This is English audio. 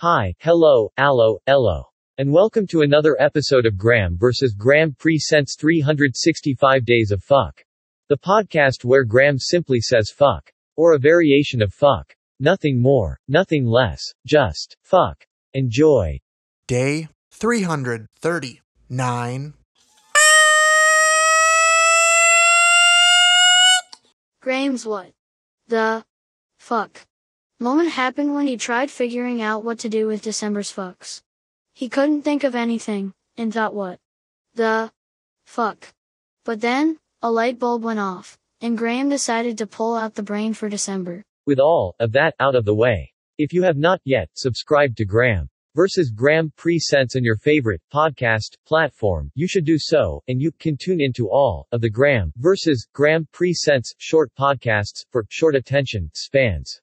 Hi, hello, allo, ello. And welcome to another episode of Graeme vs. Graeme Presents 365 Days of Fuck. The podcast where Graeme simply says fuck. Or a variation of fuck. Nothing more, nothing less, just fuck. Enjoy. Day 339. Graeme's what? The fuck. Moment happened when he tried figuring out what to do with December's fucks. He couldn't think of anything, and thought what? The fuck. But then, a light bulb went off, and Graeme decided to pull out the brain for December. With all of that out of the way. If you have not yet subscribed to Graeme versus Graeme Presents on your favorite podcast platform, you should do so, and you can tune into all of the Graeme versus Graeme Presents short podcasts for short attention spans.